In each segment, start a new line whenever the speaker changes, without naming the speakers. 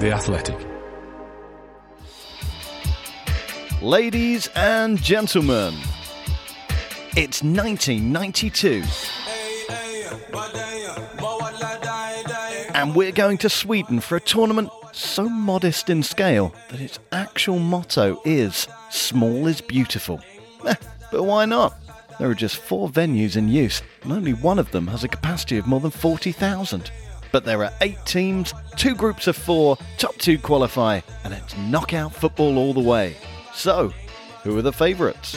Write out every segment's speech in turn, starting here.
The Athletic.
Ladies and gentlemen, it's 1992. And we're going to Sweden for a tournament so modest in scale that its actual motto is Small is Beautiful. Eh, but why not? There are just four venues in use, and only one of them has a capacity of more than 40,000. But there are eight teams, two groups of four, top two qualify, and it's knockout football all the way. So, who are the favourites?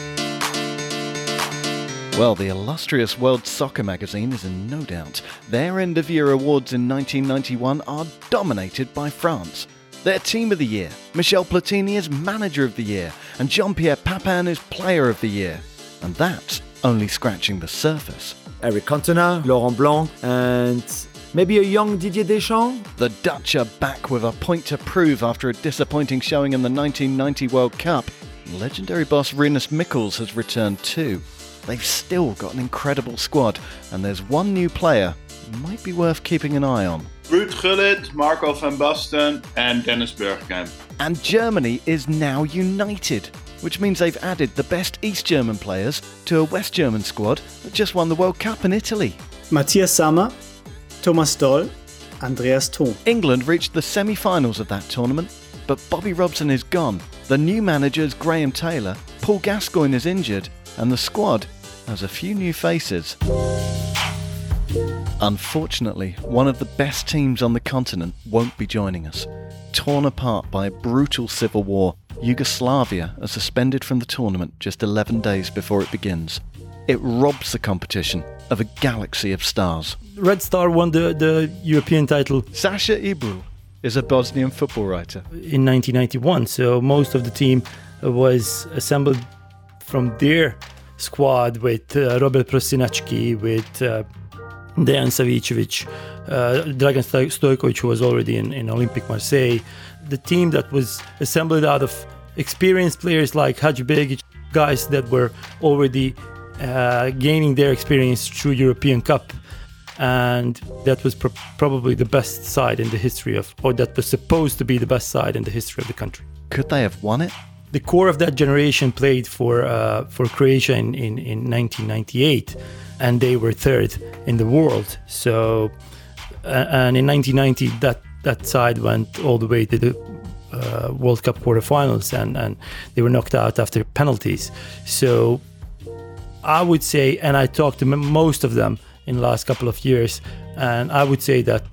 Well, the illustrious World Soccer magazine is in no doubt. Their end of year awards in 1991 are dominated by France. Their team of the year, Michel Platini is manager of the year, and Jean Pierre Papin is player of the year. And that's only scratching the surface.
Eric Cantona, Laurent Blanc, and maybe a young Didier Deschamps?
The Dutch are back with a point to prove after a disappointing showing in the 1990 World Cup. Legendary boss Rinus Michels has returned too. They've still got an incredible squad, and there's one new player might be worth keeping an eye on.
Ruud Gullit, Marco van Basten, and Dennis Bergkamp.
And Germany is now united, which means they've added the best East German players to a West German squad that just won the World Cup in Italy.
Matthias Sammer, Thomas Doll, Andreas Thom.
England reached the semi finals of that tournament, but Bobby Robson is gone. The new manager is Graham Taylor, Paul Gascoigne is injured, and the squad has a few new faces. Unfortunately, one of the best teams on the continent won't be joining us. Torn apart by a brutal civil war, Yugoslavia are suspended from the tournament just 11 days before it begins. It robs the competition of a galaxy of stars.
Red Star won the, the European title
Sasha Ibrulj is a Bosnian football writer.
in 1991, so most of the team was assembled from their squad with uh, Robert Prosinečki, with uh, Dejan Savicevic, uh, Dragan Stojkovic, who was already in, in Olympique Marseille. The team that was assembled out of experienced players like Hadjibegic, guys that were already uh, gaining their experience through European Cup. And that was pro- probably the best side in the history of, or that was supposed to be the best side in the history of the country.
Could they have won it?
The core of that generation played for uh, for Croatia in, in, in 1998, and they were third in the world. So, uh, and in 1990, that that side went all the way to the uh, World Cup quarterfinals, and and they were knocked out after penalties. So, I would say, and I talked to most of them in the last couple of years, and I would say that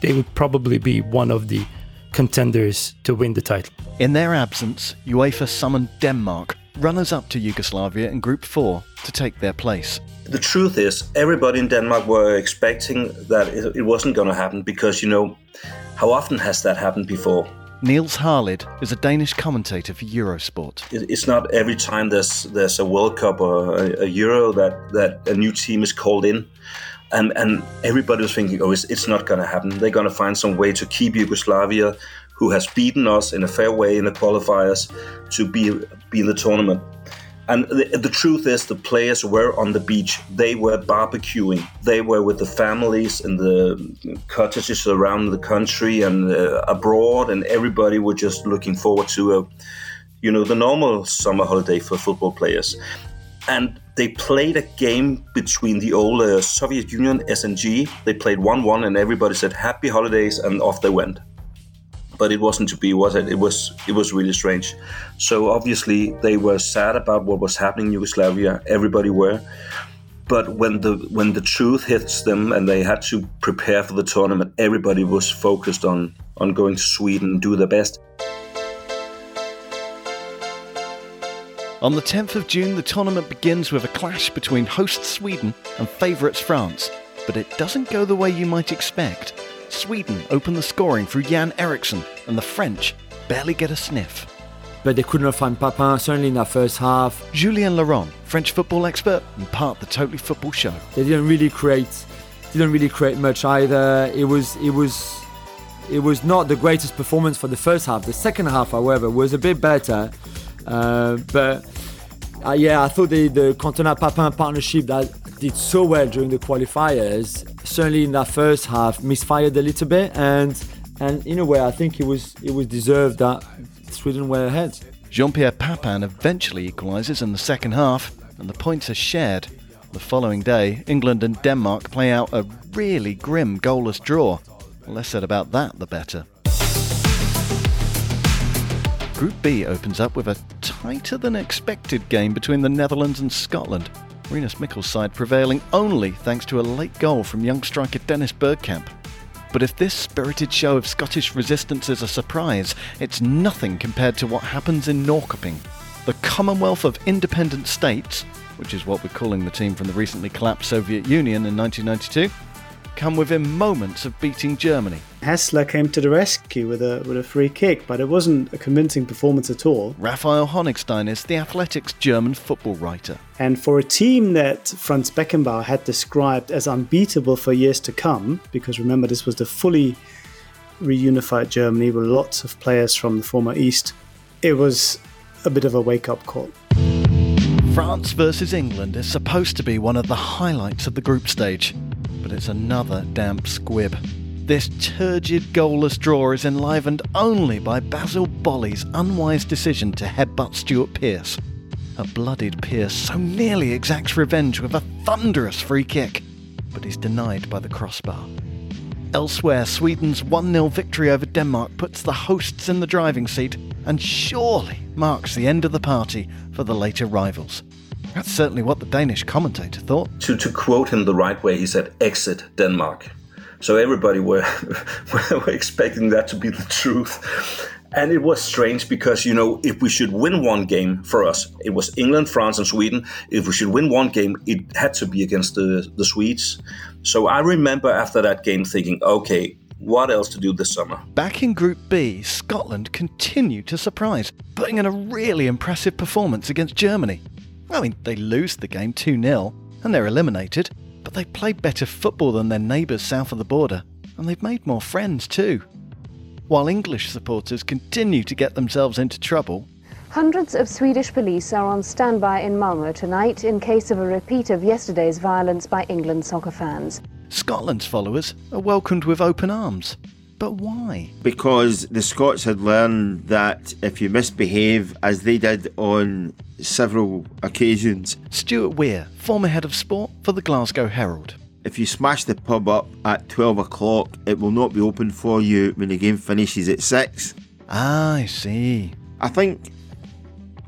they would probably be one of the contenders to win the title.
In their absence, UEFA summoned Denmark, runners up to Yugoslavia in Group 4, to take their place.
The truth is, everybody in Denmark were expecting that it, it wasn't going to happen because, you know, how often has that happened before?
Niels Harlid is a Danish commentator for Eurosport.
It's not every time there's there's a World Cup or a, a Euro that, that a new team is called in. And, and everybody was thinking, oh, it's, it's not going to happen. They're going to find some way to keep Yugoslavia, who has beaten us in a fair way in the qualifiers, to be, be in the tournament. And the, the truth is, the players were on the beach. They were barbecuing. They were with the families in the cottages around the country and uh, abroad, and everybody were just looking forward to a, you know, the normal summer holiday for football players. And they played a game between the old uh, Soviet Union SNG. They played 1-1, and everybody said happy holidays, and off they went but it wasn't to be, was it? It was it was really strange. So obviously they were sad about what was happening in Yugoslavia. Everybody were. But when the when the truth hits them and they had to prepare for the tournament, everybody was focused on on going to Sweden and do their best.
On the 10th of June, the tournament begins with a clash between host Sweden and favourites France. But it doesn't go the way you might expect. Sweden open the scoring through Jan Eriksson, and the French barely get a sniff.
But they could not find Papin, certainly in that first half.
Julien Laurent, French football expert and part of the Totally Football Show.
They didn't really create didn't really create much either. It was it was it was not the greatest performance for the first half. The second half, however, was a bit better. Uh, but uh, yeah, I thought the the Cantona Papin partnership that did so well during the qualifiers, certainly in that first half, misfired a little bit, and and in a way, I think it was it was deserved that Sweden were ahead.
Jean Pierre Papin eventually equalises in the second half, and the points are shared. The following day, England and Denmark play out a really grim goalless draw. The less said about that, the better. Group B opens up with a tighter than expected game between the Netherlands and Scotland. Rinus Michels' side prevailing only thanks to a late goal from young striker Dennis Bergkamp. But if this spirited show of Scottish resistance is a surprise, it's nothing compared to what happens in Norrköping. The Commonwealth of Independent States, which is what we're calling the team from the recently collapsed Soviet Union in 1992, come within moments of beating Germany.
Hässler came to the rescue with a with a free kick, but it wasn't a convincing performance at all.
Raphael Honigstein is the Athletic's German football writer.
And for a team that Franz Beckenbauer had described as unbeatable for years to come, because remember this was the fully reunified Germany with lots of players from the former East, it was a bit of a wake-up call.
France versus England is supposed to be one of the highlights of the group stage but it's another damp squib. This turgid goalless draw is enlivened only by Basil Boli's unwise decision to headbutt Stuart Pearce. A blooded Pearce so nearly exacts revenge with a thunderous free kick, but is denied by the crossbar. Elsewhere, Sweden's 1 0 victory over Denmark puts the hosts in the driving seat and surely marks the end of the party for the later rivals. That's certainly what the Danish commentator thought.
To, to quote him the right way, he said, exit Denmark. So everybody were, were expecting that to be the truth. And it was strange because, you know, if we should win one game for us, it was England, France, and Sweden. If we should win one game, it had to be against the, the Swedes. So I remember after that game thinking, okay, what else to do this summer?
Back in Group B, Scotland continued to surprise, putting in a really impressive performance against Germany. I mean, they lose the game 2 0 and they're eliminated, but they played better football than their neighbours south of the border, and they've made more friends too. While English supporters continue to get themselves into trouble,
Hundreds of Swedish police are on standby in Malmö tonight in case of a repeat of yesterday's violence by England soccer fans.
Scotland's followers are welcomed with open arms. But why?
Because the Scots had learned that if you misbehave, as they did on several occasions.
Stuart Weir, former head of sport for the Glasgow Herald.
If you smash the pub up at 12 o'clock, it will not be open for you when the game finishes at 6.
Ah, I see.
I think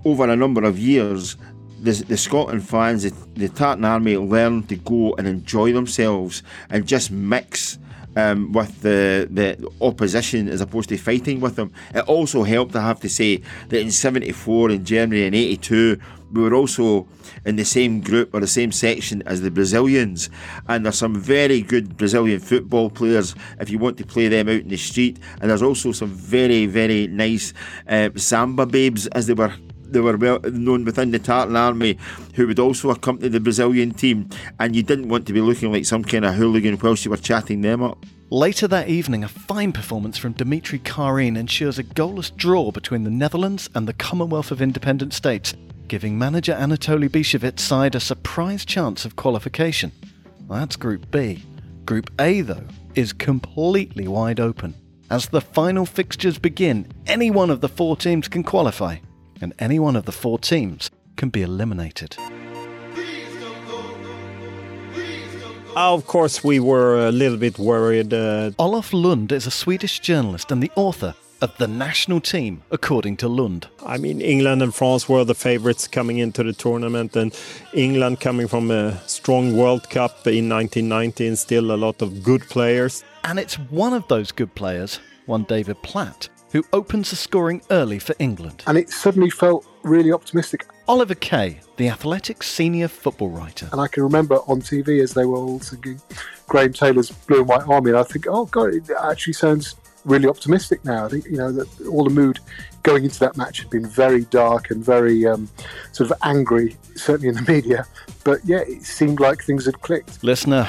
over a number of years, the, the Scotland fans, the, the Tartan Army learned to go and enjoy themselves and just mix um, with the, the opposition as opposed to fighting with them. It also helped, I have to say, that in 74, in Germany, in 82, we were also in the same group or the same section as the Brazilians. And there's some very good Brazilian football players if you want to play them out in the street. And there's also some very, very nice uh, Samba babes, as they were they were well known within the Tartan Army, who would also accompany the Brazilian team, and you didn't want to be looking like some kind of hooligan whilst you were chatting them up.
Later that evening, a fine performance from Dimitri Kharine ensures a goalless draw between the Netherlands and the Commonwealth of Independent States, giving manager Anatoly Byshovets's side a surprise chance of qualification. That's Group B. Group A, though, is completely wide open. As the final fixtures begin, any one of the four teams can qualify, and any one of the four teams can be eliminated.
Of course, we were a little bit worried. Uh...
Olof Lundh is a Swedish journalist and the author of the national team, according to Lundh.
I mean, England and France were the favorites coming into the tournament, and England coming from a strong World Cup in 1990 and still a lot of good players.
And it's one of those good players, one David Platt, who opens the scoring early for England.
And it suddenly felt really optimistic.
Oliver Kay, the Athletic senior football writer.
And I can remember on TV as they were all singing Graham Taylor's Blue and White Army, and I think, oh God, it actually sounds really optimistic now. I think you know that all the mood going into that match had been very dark and very um, sort of angry, certainly in the media. But yeah, it seemed like things had clicked.
Listener,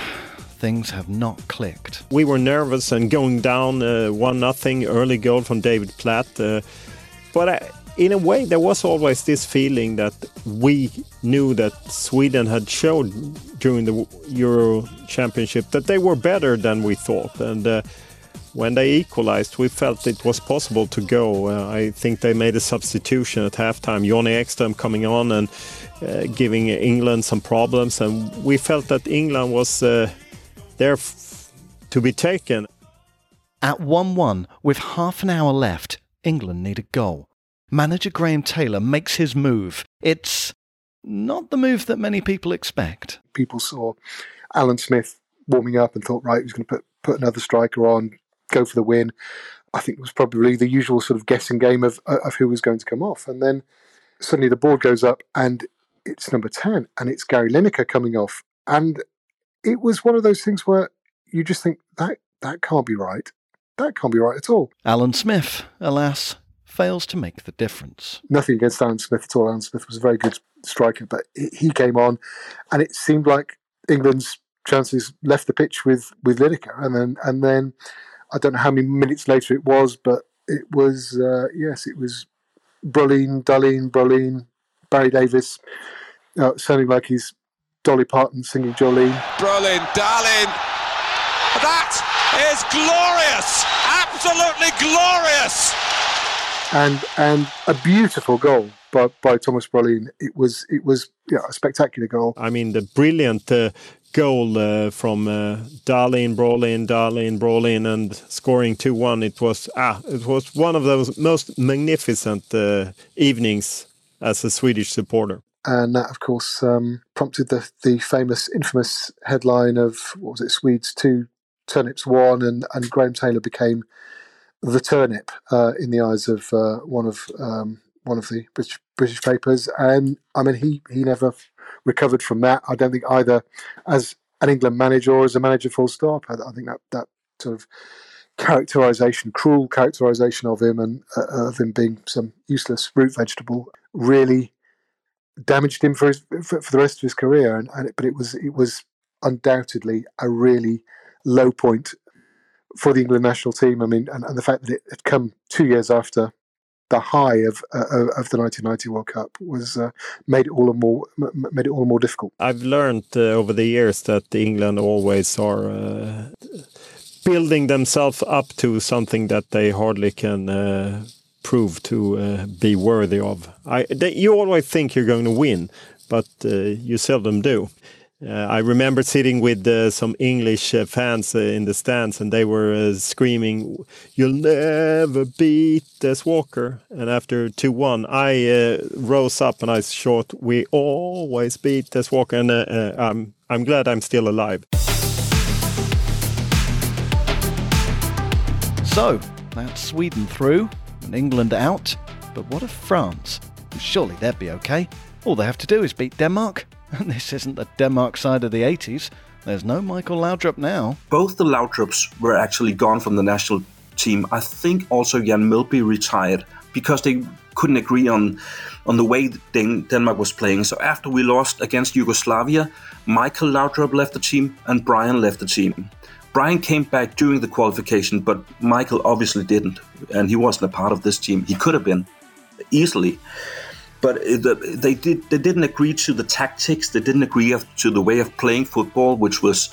things have not clicked.
We were nervous and going down uh, one nothing early goal from David Platt, uh, but. I, in a way, there was always this feeling that we knew that Sweden had showed during the Euro Championship that they were better than we thought. And uh, when they equalized, we felt it was possible to go. Uh, I think they made a substitution at halftime. Jonny Ekström coming on and uh, giving England some problems, and we felt that England was uh, there to be taken.
At 1 1, with half an hour left, England need a goal. Manager Graham Taylor makes his move. It's not the move that many people expect.
People saw Alan Smith warming up and thought, right, he's going to put, put another striker on, go for the win. I think it was probably the usual sort of guessing game of, of who was going to come off. And then suddenly the board goes up and it's number 10 and it's Gary Lineker coming off. And it was one of those things where you just think that that can't be right. That can't be right at all.
Alan Smith, alas, fails to make the difference.
Nothing against Alan Smith at all. Alan Smith was a very good striker, but he came on and it seemed like England's chances left the pitch with, with Lineker. And then, and then I don't know how many minutes later it was, but it was, uh, yes, it was Brolin, Dahlin, Brolin, Barry Davies, uh, sounding like he's Dolly Parton singing Jolene.
Brolin, Dahlin. That is glorious! Absolutely glorious!
And and a beautiful goal by, by Thomas Brolin. It was it was yeah, a spectacular goal.
I mean, the brilliant uh, goal uh, from uh, Dahlin, Brolin, Dahlin, Brolin, and scoring two one. It was ah, it was one of those most magnificent uh, evenings as a Swedish supporter
and that, of course, um, prompted the the famous, infamous headline of what was it, Swedes two, turnips one, and and Graham Taylor became the turnip uh, in the eyes of uh, one of um, one of the British, British papers, and I mean he he never recovered from that. I don't think either as an England manager or as a manager full stop. I, I think that that sort of characterization, cruel characterization of him and uh, of him being some useless root vegetable, really damaged him for his for, for the rest of his career. And, and it, but it was it was undoubtedly a really low point for the England national team. I mean, and, and the fact that it had come two years after the high of uh, of the 1990 World Cup was uh, made it all more made it all more difficult.
I've learned uh, over the years that England always are uh, building themselves up to something that they hardly can uh, prove to uh, be worthy of. I, they, you always think you're going to win, but you seldom do. Uh, I remember sitting with uh, some English uh, fans in the stands, and they were screaming, "You'll never beat Des Walker!" And after two one, I rose up and I shot, "We always beat Des Walker," and I'm I'm glad I'm still alive.
So that's Sweden through and England out. But what of France? Surely they'd be okay. All they have to do is beat Denmark. This isn't the Denmark side of the 80s. There's no Michael Laudrup now.
Both the Laudrups were actually gone from the national team. I think also Jan Mølby retired because they couldn't agree on on the way Den- Denmark was playing. So after we lost against Yugoslavia, Michael Laudrup left the team and Brian left the team. Brian came back during the qualification, but Michael obviously didn't, and he wasn't a part of this team. He could have been easily, but they did. They didn't agree to the tactics. They didn't agree to the way of playing football, which was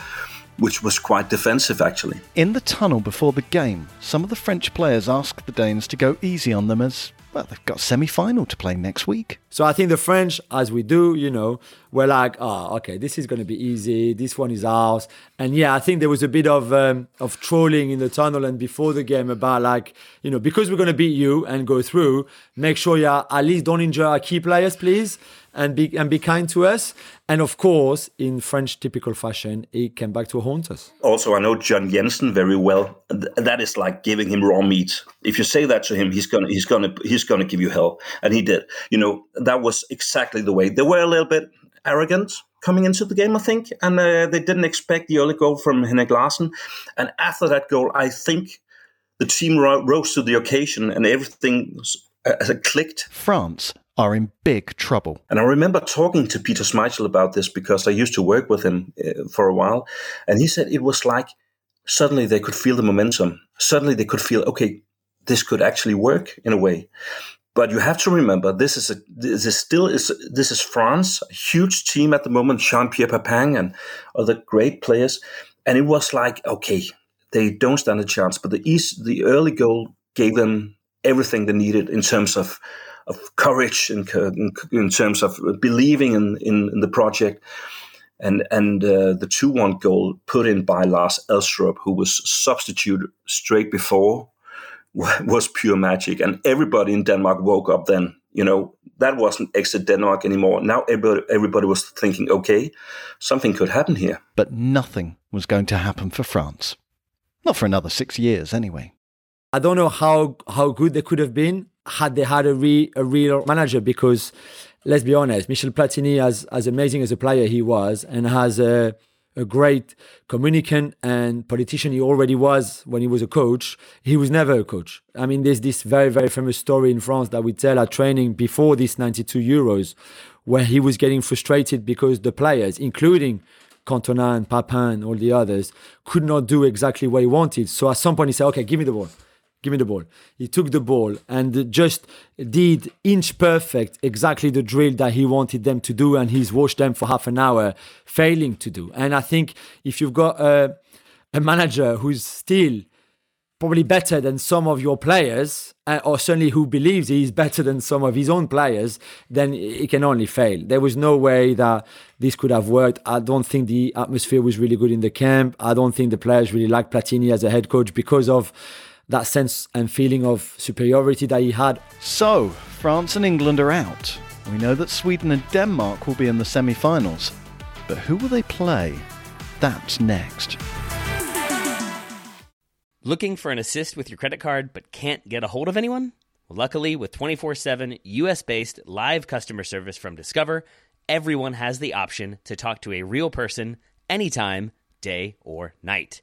which was quite defensive actually.
In the tunnel before the game, some of the French players asked the Danes to go easy on them as well, they've got semi-final to play next week.
So I think the French, as we do, you know, were like, oh, okay, this is going to be easy. This one is ours. And yeah, I think there was a bit of um, of trolling in the tunnel and before the game about like, you know, because we're going to beat you and go through, make sure you at least don't injure our key players, please. And be and be kind to us. And of course, in French typical fashion, he came back to haunt us.
Also, I know John Jensen very well. That is like giving him raw meat. If you say that to him, he's gonna he's gonna he's gonna give you hell, and he did. You know that was exactly the way they were a little bit arrogant coming into the game, I think, and uh, they didn't expect the early goal from Henrik Larsen. And after that goal, I think the team rose to the occasion and everything uh, clicked.
France are in big trouble.
And I remember talking to Peter Schmeichel about this because I used to work with him uh, for a while. And he said it was like suddenly they could feel the momentum. Suddenly they could feel, okay, this could actually work in a way. But you have to remember, this is a this is still is this is France, a huge team at the moment, Jean Pierre Papin and other great players, and it was like okay, they don't stand a chance. But the East, the early goal gave them everything they needed in terms of of courage in, in terms of believing in, in, in the project. And and uh, the two one goal put in by Lars Elstrup, who was substituted straight before, was pure magic. And everybody in Denmark woke up then. You know that wasn't exit Denmark anymore. Now everybody, everybody was thinking, okay, something could happen here.
But nothing was going to happen for France. Not for another six years, anyway.
I don't know how how good they could have been had they had a, re, a real manager because let's be honest, Michel Platini, as as amazing as a player he was, and has a a great communicant and politician he already was when he was a coach. He was never a coach. I mean, there's this very, very famous story in France that we tell at training before this 92 Euros, where he was getting frustrated because the players, including Cantona and Papin and all the others, could not do exactly what he wanted. So at some point he said, okay, give me the ball give me the ball. He took the ball and just did inch perfect exactly the drill that he wanted them to do, and he's watched them for half an hour failing to do. And I think if you've got a, a manager who's still probably better than some of your players, uh, or certainly who believes he's better than some of his own players, then it can only fail. There was no way that this could have worked. I don't think the atmosphere was really good in the camp. I don't think the players really liked Platini as a head coach because of that sense and feeling of superiority that he had.
So, France and England are out. We know that Sweden and Denmark will be in the semi finals. But who will they play? That's next.
Looking for an assist with your credit card but can't get a hold of anyone? Luckily, with 24 7 US based live customer service from Discover, everyone has the option to talk to a real person anytime, day or night.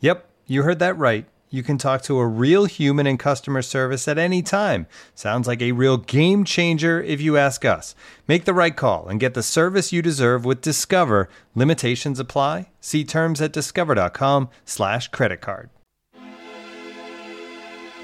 Yep, you heard that right. You can talk to a real human in customer service at any time. Sounds like a real game changer if you ask us. Make the right call and get the service you deserve with Discover. Limitations apply. See terms at discover.com/slash credit card.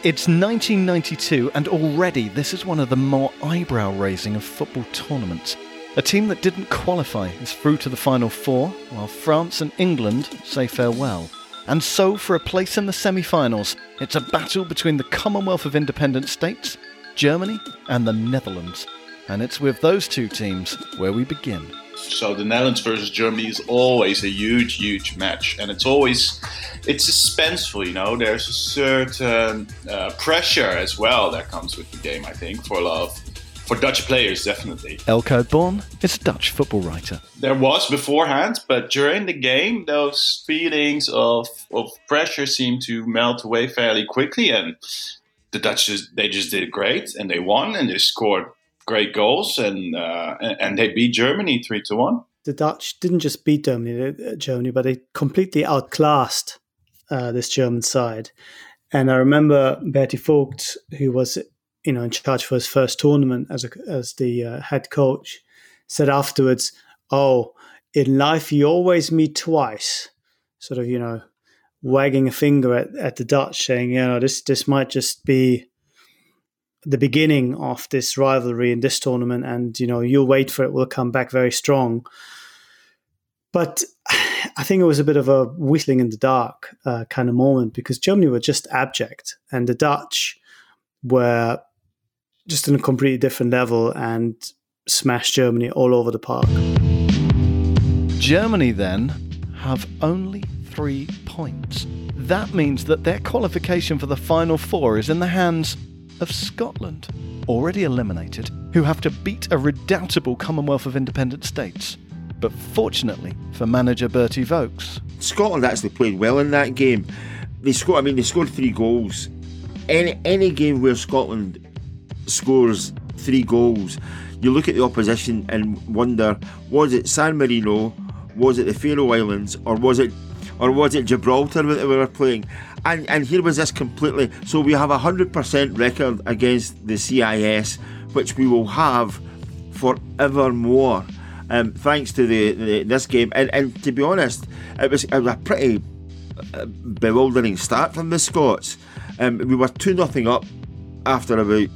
It's 1992, and already this is one of the more eyebrow raising of football tournaments. A team that didn't qualify is through to the final four, while France and England say farewell. And so, for a place in the semi finals, it's a battle between the Commonwealth of Independent States, Germany, and the Netherlands. And it's with those two teams where we begin.
So the Netherlands versus Germany is always a huge, huge match, and it's always it's suspenseful. You know, there's a certain uh, pressure as well that comes with the game. I think for a lot of for Dutch players, definitely.
Elko Born is a Dutch football writer.
There was beforehand, but during the game, those feelings of, of pressure seemed to melt away fairly quickly. And the Dutch, just, they just did great and they won and they scored great goals and, uh, and they beat Germany 3 to 1.
The Dutch didn't just beat Germany, uh, Germany but they completely outclassed uh, this German side. And I remember Berti Vogt, who was you know in charge for his first tournament as a, as the uh, head coach, said afterwards, "Oh, in life you always meet twice." Sort of, you know, wagging a finger at, at the Dutch, saying, "You know, this this might just be the beginning of this rivalry in this tournament, and you know you'll wait for it. We'll come back very strong. But I think it was a bit of a whistling in the dark uh, kind of moment because Germany were just abject, and the Dutch were just on a completely different level and smashed Germany all over the park.
Germany then have only three points. That means that their qualification for the final four is in the hands of Scotland, already eliminated, who have to beat a redoubtable Commonwealth of Independent States. But fortunately for manager Berti Vogts,
Scotland actually played well in that game. They scored. I mean, they scored three goals. Any any game where Scotland scores three goals, you look at the opposition and wonder: was it San Marino, was it the Faroe Islands, or was it, or was it Gibraltar that we were playing? And and here was this completely. So we have a hundred percent record against the CIS, which we will have forevermore. Um, thanks to the, the, this game, and, and to be honest, it was, it was a pretty uh, bewildering start from the Scots. Um, we were two nothing up after about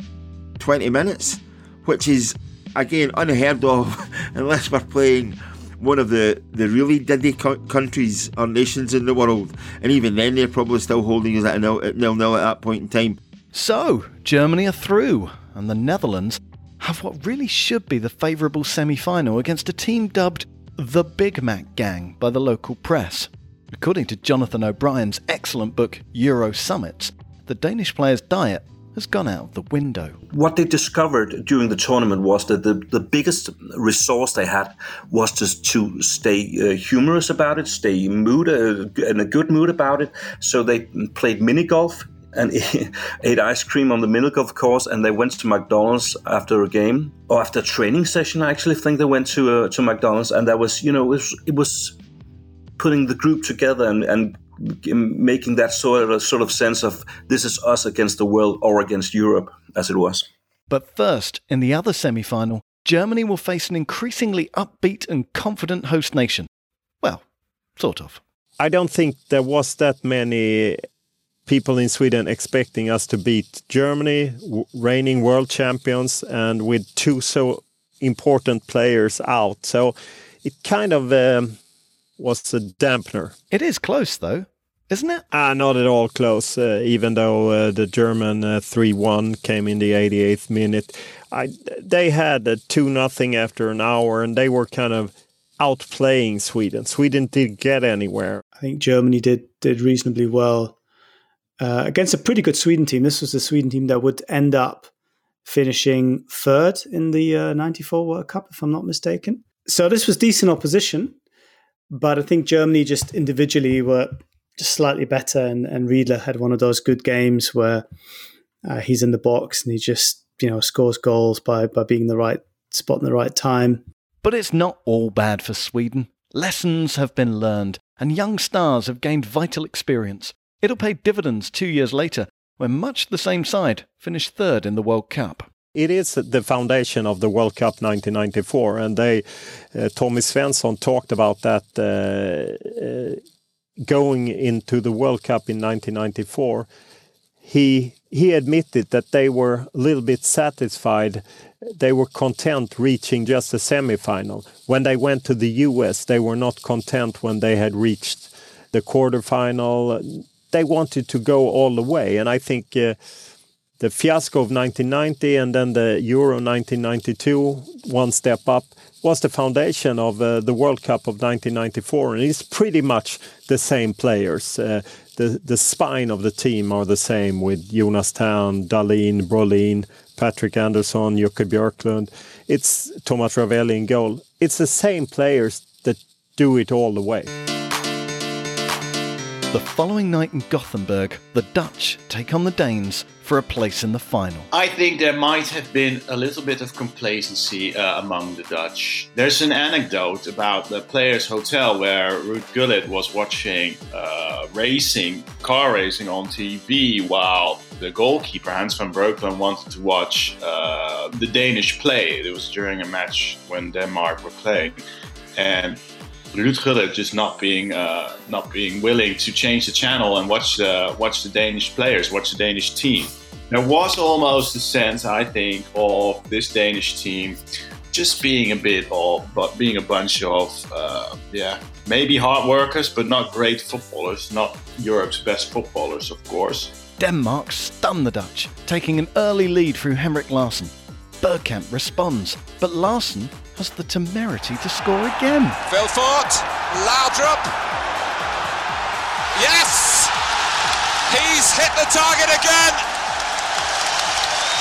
twenty minutes, which is again unheard of unless we're playing one of the, the really diddy co- countries or nations in the world, and even then they're probably still holding us at nil nil, nil at that point in time.
So, Germany are through, and the Netherlands have what really should be the favourable semi final against a team dubbed the Big Mac Gang by the local press. According to Jonathan O'Brien's excellent book Euro Summits, the Danish players' diet has gone out of the window.
What they discovered during the tournament was that the, the biggest resource they had was just to stay uh, humorous about it, stay mood uh, in a good mood about it. So they played mini golf and ate ice cream on the mini golf course, and they went to McDonald's after a game or after a training session. I actually think they went to uh, to McDonald's, and that was you know it was, it was putting the group together and, and making that sort of sort of sense of this is us against the world or against Europe as it was.
But first, in the other semi final, Germany will face an increasingly upbeat and confident host nation. Well, sort of.
I don't think there was that many people in Sweden expecting us to beat Germany, reigning world champions, and with two so important players out. So it kind of um, was a dampener.
It is close, though, isn't it?
Ah, not at all close. Uh, even though uh, the German three uh, one came in the 88th minute, I, they had a two nothing after an hour, and they were kind of outplaying Sweden. Sweden didn't get anywhere.
I think Germany did did reasonably well uh, against a pretty good Sweden team. This was the Sweden team that would end up finishing third in the uh, 94 World Cup, if I'm not mistaken. So this was decent opposition, but I think Germany just individually were just slightly better, and, and Riedle had one of those good games where uh, he's in the box and he just you know scores goals by by being in the right spot in the right time.
But it's not all bad for Sweden. Lessons have been learned, and young stars have gained vital experience. It'll pay dividends two years later, when much the same side finished third in the World Cup.
It is the foundation of the World Cup 1994, and they, uh, Tommy Svensson talked about that uh, uh, going into the World Cup in 1994. He he admitted that they were a little bit satisfied. They were content reaching just the semi-final. When they went to the US, they were not content when they had reached the quarterfinal they wanted to go all the way. And I think uh, the fiasco of 1990 and then the Euro 1992, one step up, was the foundation of uh, the World Cup of 1994. And it's pretty much the same players. Uh, the, the spine of the team are the same with Jonas Thern, Dahlin, Brolin, Patrick Andersson, Jocke Björklund. It's Thomas Ravelli in goal. It's the same players that do it all the way.
The following night in Gothenburg, the Dutch take on the Danes for a place in the final.
I think there might have been a little bit of complacency uh, among the Dutch. There's an anecdote about the Players Hotel where Ruud Gullit was watching uh, racing, car racing on TV while the goalkeeper Hans van Breukelen wanted to watch uh, the Danish play. It was during a match when Denmark were playing. And Just not being uh, not being willing to change the channel and watch the watch the Danish players, watch the Danish team. there was almost a sense, I think, of this Danish team just being a bit of, but being a bunch of, uh, yeah, maybe hard workers, but not great footballers, not Europe's best footballers, of course.
Denmark stun the Dutch, taking an early lead through Henrik Larsen. Bergkamp responds, but Larsen has the temerity to score again.
Vilfort, Laudrup. Yes! He's hit the target again.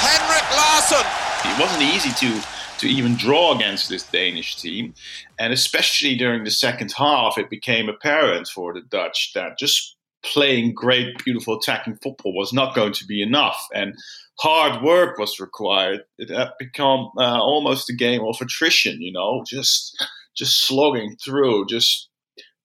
Henrik Larsen.
It wasn't easy to to even draw against this Danish team, and especially during the second half, it became apparent for the Dutch that just playing great, beautiful attacking football was not going to be enough, and hard work was required. It had become uh, almost a game of attrition, you know, just just slogging through, just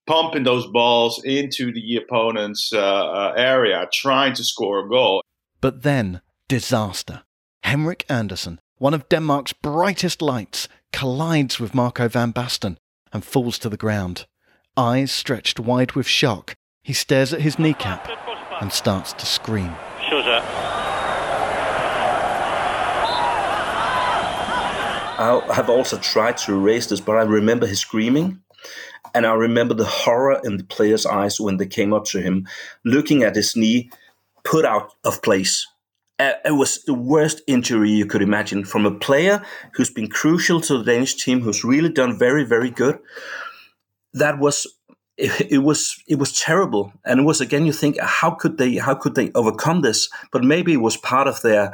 pumping those balls into the opponent's uh, uh, area, trying to score a goal.
But then, disaster. Henrik Andersen, one of Denmark's brightest lights, collides with Marco van Basten and falls to the ground. Eyes stretched wide with shock, he stares at his kneecap and starts to scream.
I have also tried to erase this, but I remember his screaming. And I remember the horror in the players' eyes when they came up to him, looking at his knee put out of place. Uh, it was the worst injury you could imagine from a player who's been crucial to the Danish team, who's really done very, very good. That was it, was it was terrible, and it was again. You think how could they how could they overcome this? But maybe it was part of their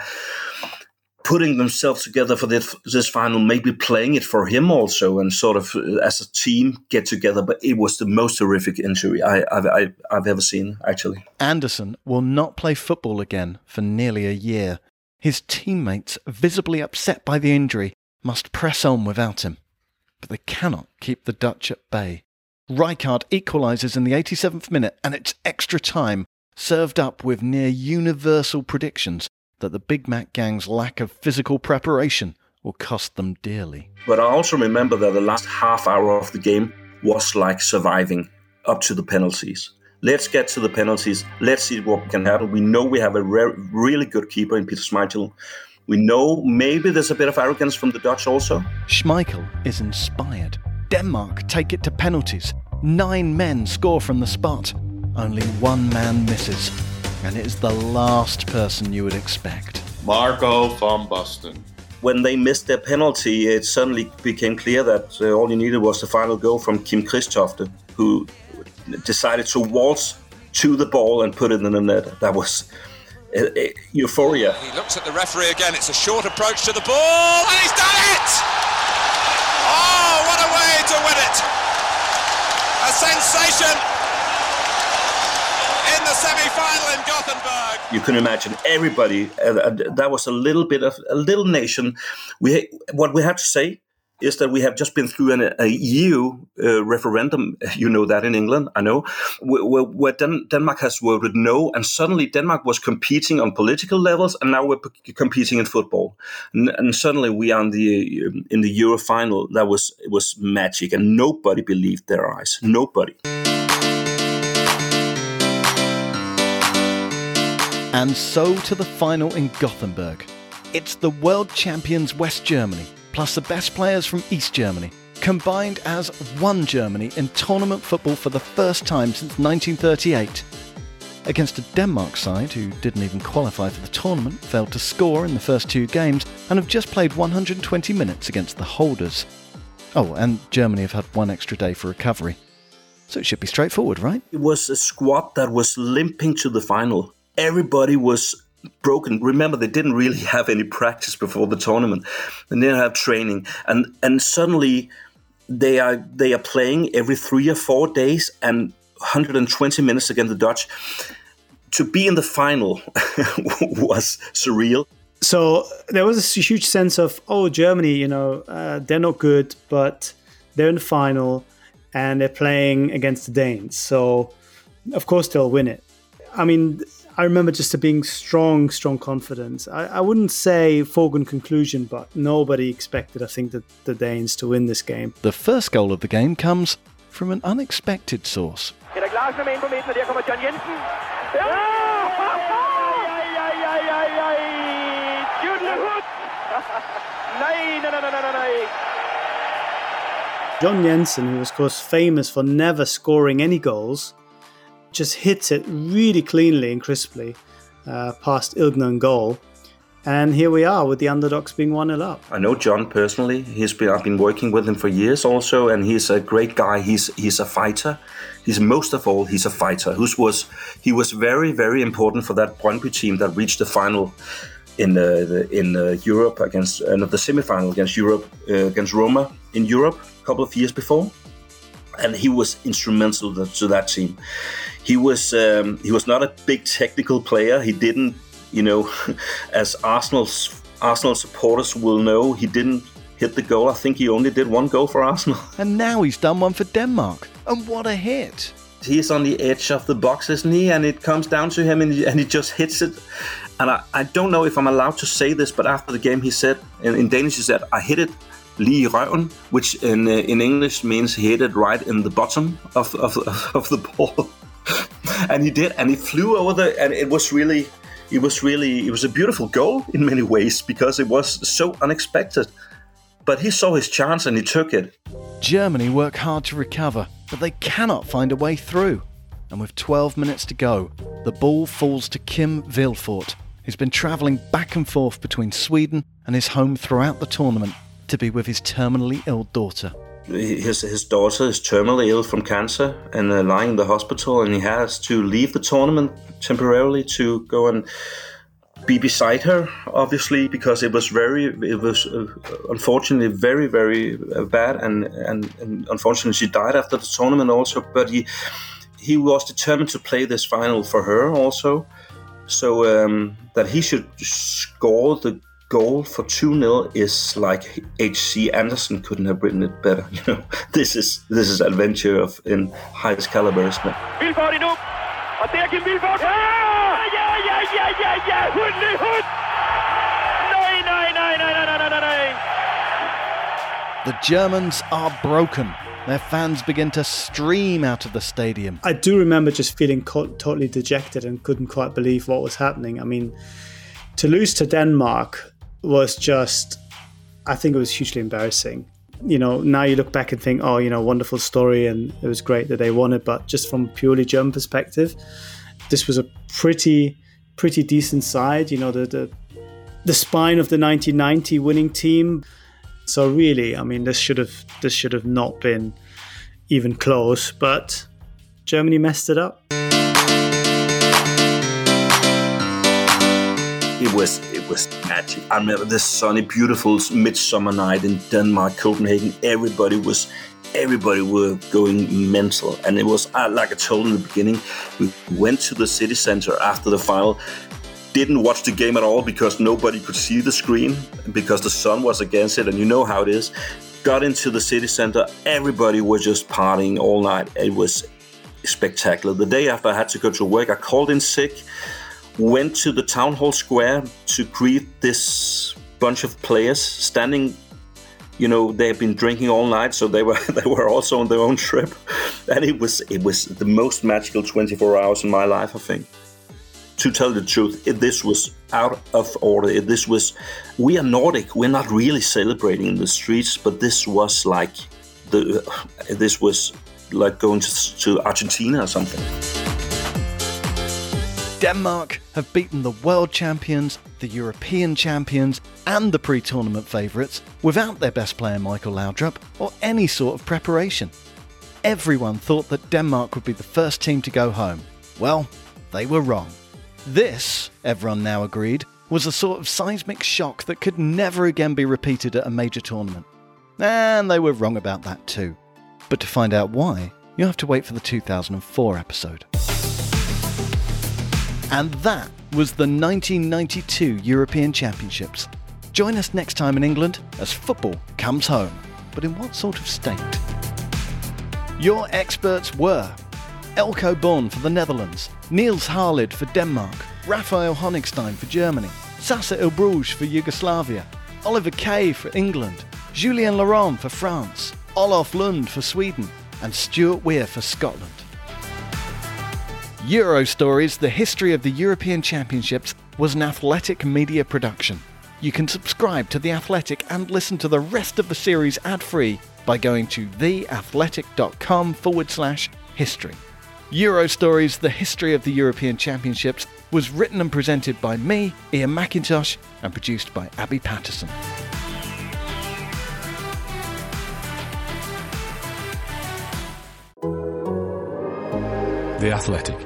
putting themselves together for this, this final, maybe playing it for him also, and sort of uh, as a team get together. But it was the most horrific injury I, have I, I've ever seen, actually.
Andersen will not play football again for nearly a year. His teammates, visibly upset by the injury, must press on without him. But they cannot keep the Dutch at bay. Rijkaard equalises in the 87th minute, and it's extra time, served up with near universal predictions that the Big Mac gang's lack of physical preparation will cost them dearly.
But I also remember that the last half hour of the game was like surviving up to the penalties. Let's get to the penalties. Let's see what can happen. We know we have a re- really good keeper in Peter Schmeichel. We know maybe there's a bit of arrogance from the Dutch also.
Schmeichel is inspired. Denmark take it to penalties. Nine men score from the spot. Only one man misses and it is the last person you would expect.
Marco van Basten.
When they missed their penalty, it suddenly became clear that uh, all you needed was the final goal from Kim Christofte, who decided to waltz to the ball and put it in the net. That was uh, uh, euphoria.
He looks at the referee again. It's a short approach to the ball, and he's done it! Oh, what a way to win it! A in the semi-final in Gothenburg.
You can imagine everybody. Uh, that was a little bit of a little nation. We what we had to say is that we have just been through an, a EU uh, referendum. You know that in England, I know, where, where Den- Denmark has voted no, and suddenly Denmark was competing on political levels, and now we're p- competing in football. And, and, suddenly we are in the in the Euro final. That was was magic, and nobody believed their eyes. Nobody.
And so to the final in Gothenburg. It's the world champions West Germany, plus the best players from East Germany, combined as one Germany in tournament football for the first time since 1938. Against a Denmark side who didn't even qualify for the tournament, failed to score in the first two games, and have just played 120 minutes against the holders. Oh, and Germany have had one extra day for recovery. So it should be straightforward, right?
It was a squad that was limping to the final everybody was broken. Remember, they didn't really have any practice before the tournament. And they didn't have training, and and suddenly they are they are playing every three or four days and 120 minutes against the Dutch. To be in the final was surreal.
So there was a huge sense of oh Germany, you know, uh, they're not good, but they're in the final and they're playing against the Danes. So of course they'll win it. I mean, I remember just a being strong, strong confidence. I, I wouldn't say foregone conclusion, but nobody expected, I think, the, the Danes to win this game.
The first goal of the game comes from an unexpected source.
nej.
John Jensen, who was, of course, famous for never scoring any goals, just hits it really cleanly and crisply uh, past Ilgner goal. And here we are with the underdogs being 1 0 up.
I know John personally. He's been I've been working with him for years also, and he's a great guy. He's he's a fighter. He's most of all he's a fighter. Who was he was very very important for that Brøndby team that reached the final in the, the in uh, Europe against uh, the semifinal against Europe uh, against Roma in Europe a couple of years before, and he was instrumental to, to that team. He was um, he was not a big technical player. He didn't you know, as Arsenal's Arsenal supporters will know, he didn't hit the goal. I think he only did one goal for Arsenal.
And now he's done one for Denmark. And what a hit!
He's on the edge of the box, isn't he? And it comes down to him and he, and he just hits it. And I, I don't know if I'm allowed to say this, but after the game, he said, in, in Danish, he said, I hit it lige i røven, which in, uh, in English means hit it right in the bottom of, of, of the ball. and he did, and he flew over the, and it was really, it was really it was a beautiful goal in many ways because it was so unexpected. But he saw his chance and he took it.
Germany work hard to recover, but they cannot find a way through. And with 12 minutes to go, the ball falls to Kim Vilfort, who's been travelling back and forth between Sweden and his home throughout the tournament to be with his terminally ill daughter.
His, his daughter is terminally ill from cancer and uh, lying in the hospital, and he has to leave the tournament temporarily to go and be beside her, obviously, because it was very, it was uh, unfortunately very, very uh, bad, and, and, and unfortunately she died after the tournament also. But he he was determined to play this final for her also, so um, that he should score the goal for 2-0 is like H.C. Andersen couldn't have written it better. You know, this is this is adventure of in highest caliber, isn't it?
Vilfort endnu. Og der Kim Vilfort. Ja! Ja, ja, ja, ja, ja! Hund i hund! Nej, nej, nej, nej, nej, nej, nej, nej!
The Germans are broken. Their fans begin to stream out of the stadium.
I do remember just feeling co- totally dejected and couldn't quite believe what was happening. I mean, to lose to Denmark was just, I think it was hugely embarrassing. You know, now you look back and think, oh, you know, wonderful story, and it was great that they won it. But just from purely German perspective, this was a pretty, pretty decent side. You know, the the, the spine of the 1990 winning team. So really, I mean, this should have this should have not been even close. But Germany messed it up.
It was it was magic. I remember this sunny, beautiful midsummer night in Denmark, Copenhagen. Everybody was everybody were going mental, and it was uh, like I told in the beginning. We went to the city center after the final. Didn't watch the game at all because nobody could see the screen because the sun was against it, and you know how it is. Got into the city center. Everybody was just partying all night. It was spectacular. The day after I had to go to work, I called in sick went to the town hall square to greet this bunch of players standing you know they have been drinking all night so they were they were also on their own trip. And it was it was the most magical 24 hours in my life i think. To tell the truth this was out of order. This was we are nordic. We're not really celebrating in the streets but this was like the this was like going to, to argentina or something
Denmark have beaten the world champions, the European champions, and the pre tournament favourites without their best player Michael Laudrup or any sort of preparation. Everyone thought that Denmark would be the first team to go home. Well, they were wrong. This, everyone now agreed, was a sort of seismic shock that could never again be repeated at a major tournament. And they were wrong about that too. But to find out why, you have to wait for the 2004 episode. And that was the 1992 European Championships. Join us next time in England as football comes home. But in what sort of state? Your experts were Elko Born for the Netherlands, Niels Harlid for Denmark, Raphael Honigstein for Germany, Sasa Ibrulj for Yugoslavia, Oliver Kay for England, Julien Laurent for France, Olof Lundh for Sweden, and Stuart Weir for Scotland. Euro Stories, the history of the European Championships, was an athletic media production. You can subscribe to The Athletic and listen to the rest of the series ad free by going to theathletic.com forward slash history. Euro Stories, the history of the European Championships, was written and presented by me, Iain Macintosh, and produced by Abby Patterson.
The Athletic.